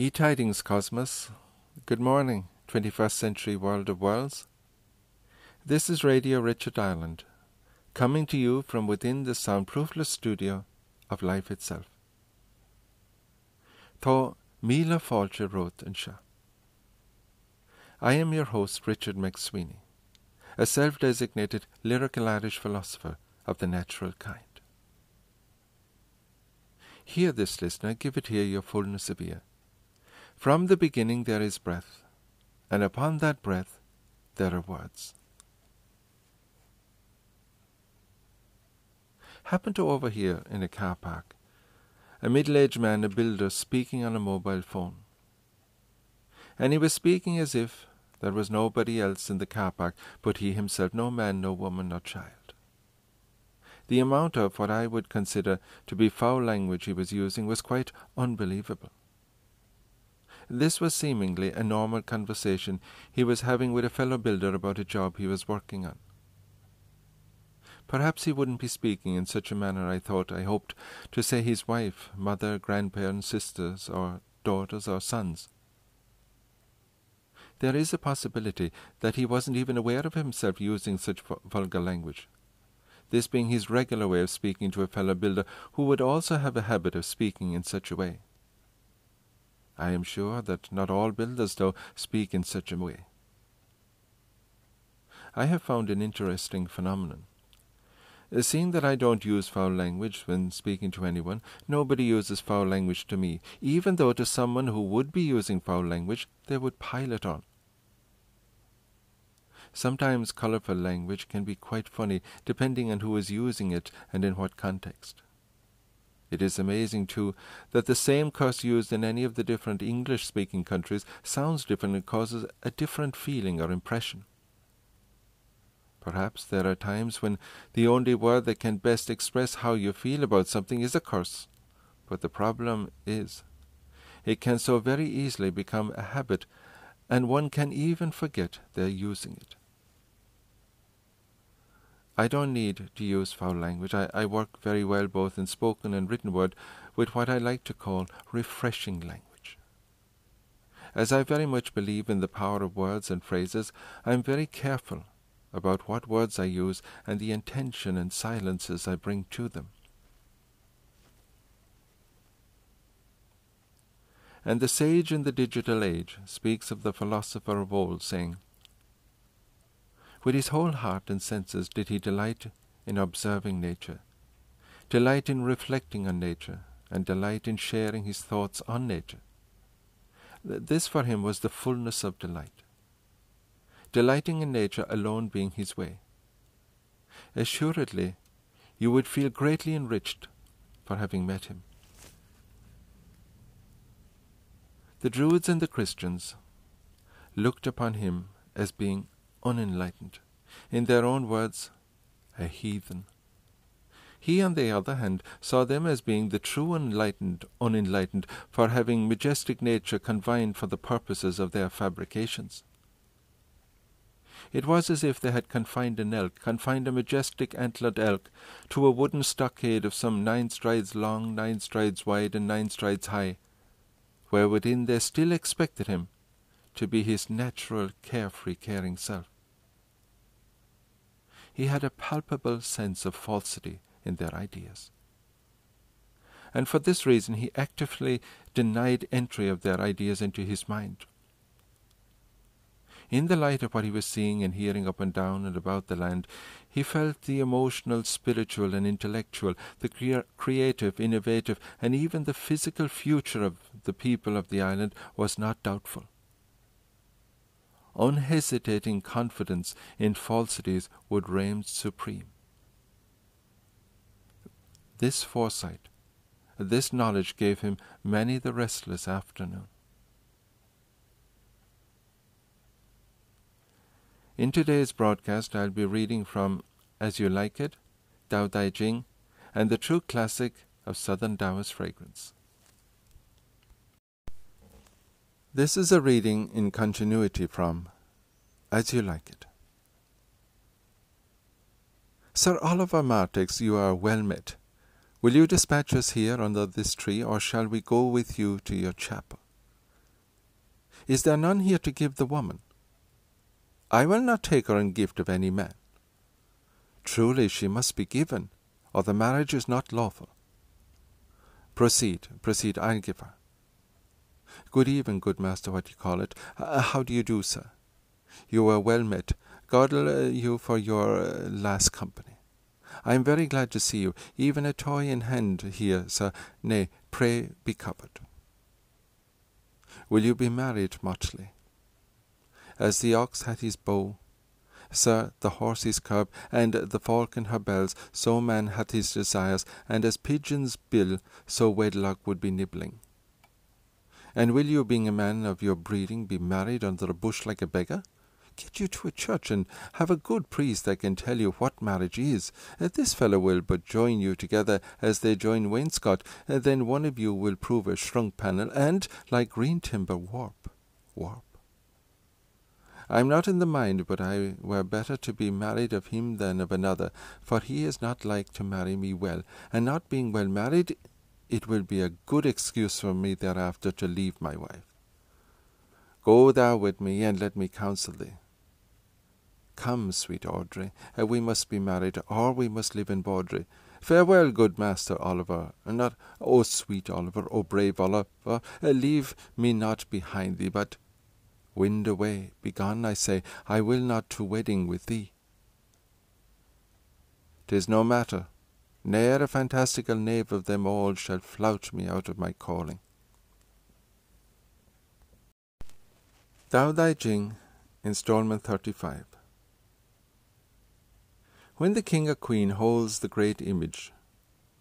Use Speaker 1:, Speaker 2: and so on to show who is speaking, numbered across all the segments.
Speaker 1: E Tidings Cosmos. Good morning, 21st century world of worlds. This is Radio Richard Ireland, coming to you from within the soundproofless studio of life itself. Tá míle fáilte wrote and sha. I am your host, Richard McSweeney, a self designated lyrical Irish philosopher of the natural kind. Hear this, listener, give it here your fullness of ear. From the beginning there is breath, and upon that breath there are words. Happened to overhear in a car park a middle aged man, a builder, speaking on a mobile phone. And he was speaking as if there was nobody else in the car park but he himself, no man, no woman, no child. The amount of what I would consider to be foul language he was using was quite unbelievable. This was seemingly a normal conversation he was having with a fellow builder about a job he was working on. Perhaps he wouldn't be speaking in such a manner, I thought, I hoped, to say his wife, mother, grandparents, sisters, or daughters, or sons. There is a possibility that he wasn't even aware of himself using such vulgar language, this being his regular way of speaking to a fellow builder who would also have a habit of speaking in such a way. I am sure that not all builders, though, speak in such a way. I have found an interesting phenomenon. Uh, seeing that I don't use foul language when speaking to anyone, nobody uses foul language to me, even though to someone who would be using foul language, they would pile it on. Sometimes colorful language can be quite funny, depending on who is using it and in what context. It is amazing, too, that the same curse used in any of the different English speaking countries sounds different and causes a different feeling or impression. Perhaps there are times when the only word that can best express how you feel about something is a curse. But the problem is, it can so very easily become a habit, and one can even forget they're using it. I don't need to use foul language. I, I work very well both in spoken and written word with what I like to call refreshing language. As I very much believe in the power of words and phrases, I am very careful about what words I use and the intention and silences I bring to them. And the sage in the digital age speaks of the philosopher of old, saying, with his whole heart and senses did he delight in observing nature, delight in reflecting on nature, and delight in sharing his thoughts on nature. This for him was the fullness of delight, delighting in nature alone being his way. Assuredly, you would feel greatly enriched for having met him. The Druids and the Christians looked upon him as being unenlightened. In their own words, a heathen. He, on the other hand, saw them as being the true enlightened, unenlightened, for having majestic nature confined for the purposes of their fabrications. It was as if they had confined an elk, confined a majestic antlered elk, to a wooden stockade of some nine strides long, nine strides wide, and nine strides high, where within they still expected him to be his natural, carefree, caring self. He had a palpable sense of falsity in their ideas. And for this reason, he actively denied entry of their ideas into his mind. In the light of what he was seeing and hearing up and down and about the land, he felt the emotional, spiritual, and intellectual, the crea- creative, innovative, and even the physical future of the people of the island was not doubtful unhesitating confidence in falsities would reign supreme. This foresight, this knowledge gave him many the restless afternoon. In today's broadcast, I'll be reading from As You Like It, Tao Te Ching, and the true classic of Southern Taoist fragrance. This is a reading in continuity from As You Like It. Sir Oliver Martext, you are well met. Will you dispatch us here under this tree, or shall we go with you to your chapel? Is there none here to give the woman? I will not take her in gift of any man. Truly she must be given, or the marriage is not lawful. Proceed, proceed, I'll give her. Good even, good master, what you call it. Uh, how do you do, sir? You are well met. God uh, you for your uh, last company. I am very glad to see you, even a toy in hand here, sir. Nay, pray be covered. Will you be married, Motley? As the ox hath his bow, Sir, the horse his curb, and the falcon her bells, so man hath his desires, and as pigeon's bill, so wedlock would be nibbling. And will you, being a man of your breeding, be married under a bush like a beggar? Get you to a church and have a good priest that can tell you what marriage is. Uh, this fellow will but join you together as they join wainscot, uh, then one of you will prove a shrunk panel, and, like green timber, warp, warp. I am not in the mind but I were better to be married of him than of another, for he is not like to marry me well, and not being well married, it will be a good excuse for me thereafter to leave my wife. Go thou with me, and let me counsel thee. Come, sweet Audrey, we must be married, or we must live in Bawdrey. Farewell, good Master Oliver, and not, O sweet Oliver, O brave Oliver, leave me not behind thee, but Wind away, begone, I say, I will not to wedding with thee. Tis no matter, ne'er a fantastical knave of them all shall flout me out of my calling. Tao Te Ching, Installment 35. When the king or queen holds the great image,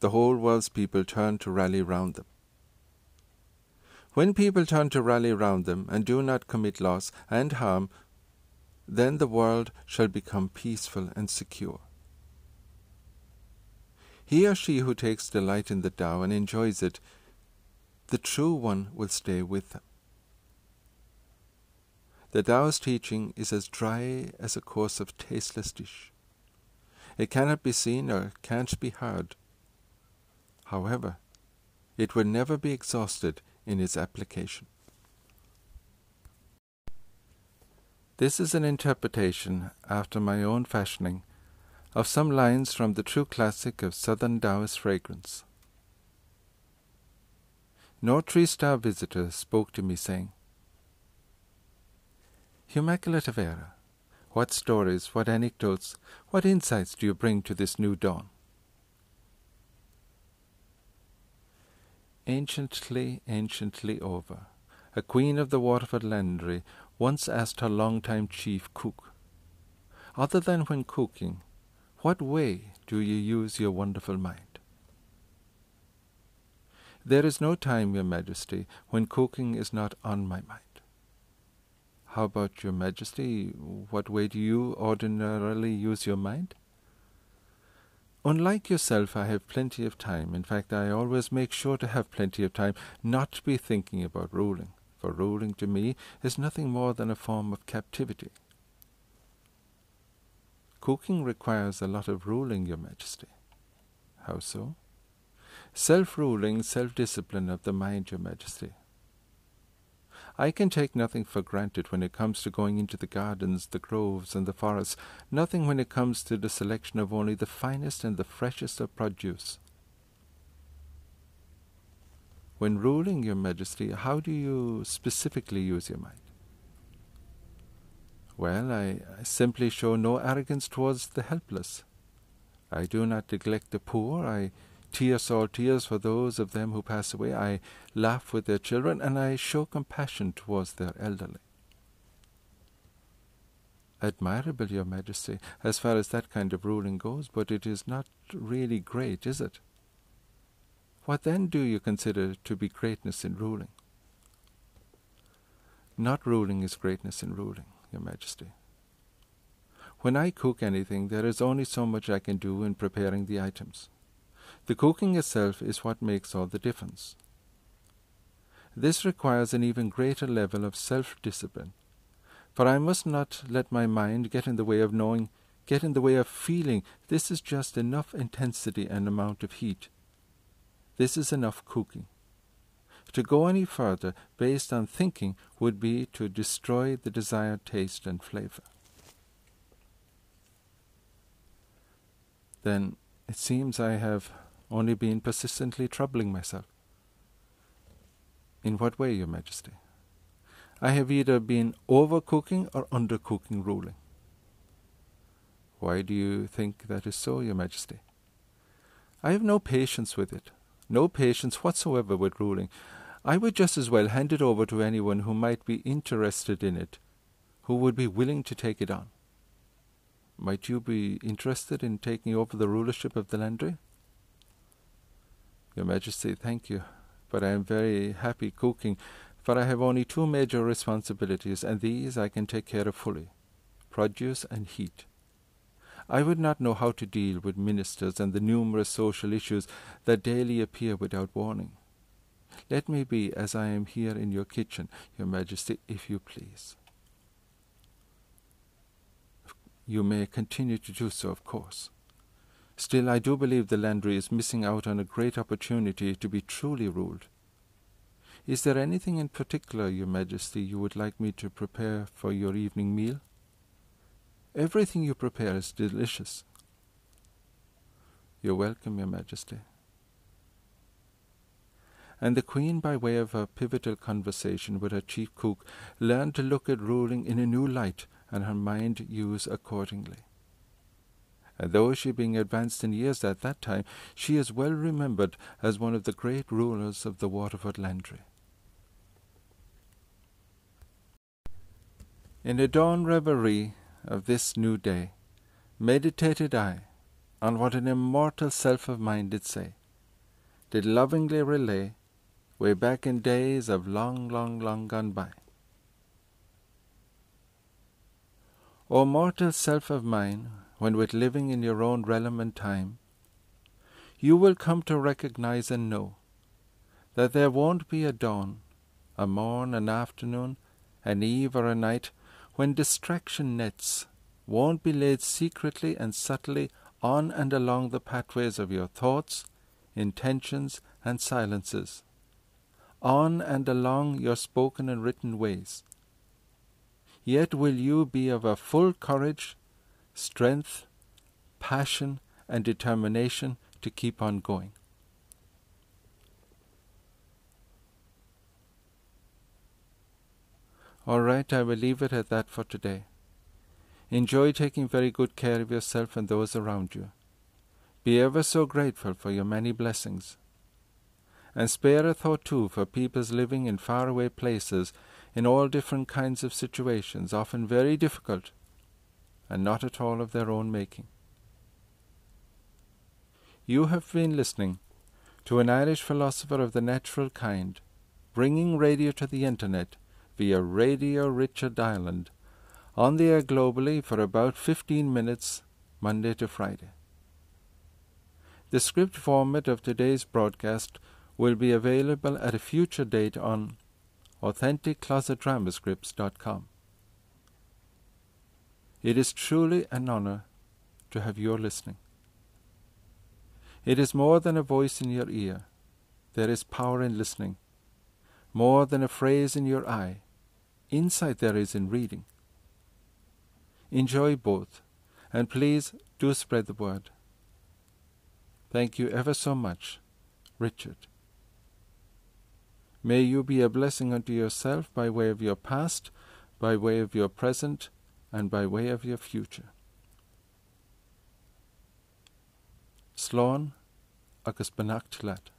Speaker 1: the whole world's people turn to rally round them. When people turn to rally round them and do not commit loss and harm, then the world shall become peaceful and secure. He or she who takes delight in the Tao and enjoys it, the true one will stay with them. The Tao's teaching is as dry as a course of tasteless dish. It cannot be seen or can't be heard. However, it will never be exhausted in its application. This is an interpretation, after my own fashioning, of some lines from the true classic of Southern Taoist fragrance. No three star visitor spoke to me, saying, Immaculate of Era, what stories, what anecdotes, what insights do you bring to this new dawn? anciently, anciently over, a queen of the Waterford Landry once asked her long-time chief cook, Other than when cooking, what way do you use your wonderful mind? There is no time, Your Majesty, when cooking is not on my mind. How about Your Majesty? What way do you ordinarily use your mind? Unlike yourself, I have plenty of time. In fact, I always make sure to have plenty of time not to be thinking about ruling, for ruling to me is nothing more than a form of captivity. Cooking requires a lot of ruling, Your Majesty. How so? Self ruling, self discipline of the mind, Your Majesty. I can take nothing for granted when it comes to going into the gardens, the groves, and the forests, nothing when it comes to the selection of only the finest and the freshest of produce. When ruling, Your Majesty, how do you specifically use your mind? Well, I, simply show no arrogance towards the helpless. I do not neglect the poor. I tears all tears for those of them who pass away. I laugh with their children, and I show compassion towards their elderly. Admirable, Your Majesty, as far as that kind of ruling goes, but it is not really great, is it? What then do you consider to be greatness in ruling? Not ruling is greatness in ruling, Your Majesty. When I cook anything, there is only so much I can do in preparing the items. The cooking itself is what makes all the difference. This requires an even greater level of self discipline, for I must not let my mind get in the way of knowing, get in the way of feeling this is just enough intensity and amount of heat. This is enough cooking. To go any further based on thinking would be to destroy the desired taste and flavor. Then it seems I have only been persistently troubling myself. In what way, Your Majesty? I have either been overcooking or undercooking ruling. Why do you think that is so, Your Majesty? I have no patience with it, no patience whatsoever with ruling. I would just as well hand it over to anyone who might be interested in it, who would be willing to take it on. Might you be interested in taking over the rulership of the Landry? Your Majesty, thank you, but I am very happy cooking, for I have only two major responsibilities, and these I can take care of fully produce and heat. I would not know how to deal with ministers and the numerous social issues that daily appear without warning. Let me be as I am here in your kitchen, Your Majesty, if you please. You may continue to do so, of course. Still, I do believe the Landry is missing out on a great opportunity to be truly ruled. Is there anything in particular, Your Majesty, you would like me to prepare for your evening meal? Everything you prepare is delicious. You're welcome, Your Majesty. And the Queen, by way of a pivotal conversation with her chief cook, learned to look at ruling in a new light and her mind use accordingly. And though she being advanced in years at that time, she is well remembered as one of the great rulers of the Waterford Landry. In the dawn reverie of this new day, meditated I on what an immortal self of mine did say, did lovingly relay, way back in days of long, long, long gone by. O mortal self of mine, when with living in your own realm and time, you will come to recognize and know that there won't be a dawn, a morn, an afternoon, an eve, or a night when distraction nets won't be laid secretly and subtly on and along the pathways of your thoughts, intentions, and silences, on and along your spoken and written ways, yet will you be of a full courage, strength, passion, and determination to keep on going. All right, I will leave it at that for today. Enjoy taking very good care of yourself and those around you. Be ever so grateful for your many blessings. And spare a thought too for peoples living in faraway places in all different kinds of situations, often very difficult, and not at all of their own making. You have been listening to an Irish philosopher of the natural kind, bringing radio to the Internet via Radio Richard Ireland, on the air globally for about 15 minutes, Monday to Friday. The script format of today's broadcast will be available at a future date on AuthenticClosetDramascripts.com. It is truly an honor to have your listening. It is more than a voice in your ear. There is power in listening. More than a phrase in your eye. Insight there is in reading. Enjoy both, and please do spread the word. Thank you ever so much, Richard. May you be a blessing unto yourself by way of your past, by way of your present, and by way of your future. Slán agus leat.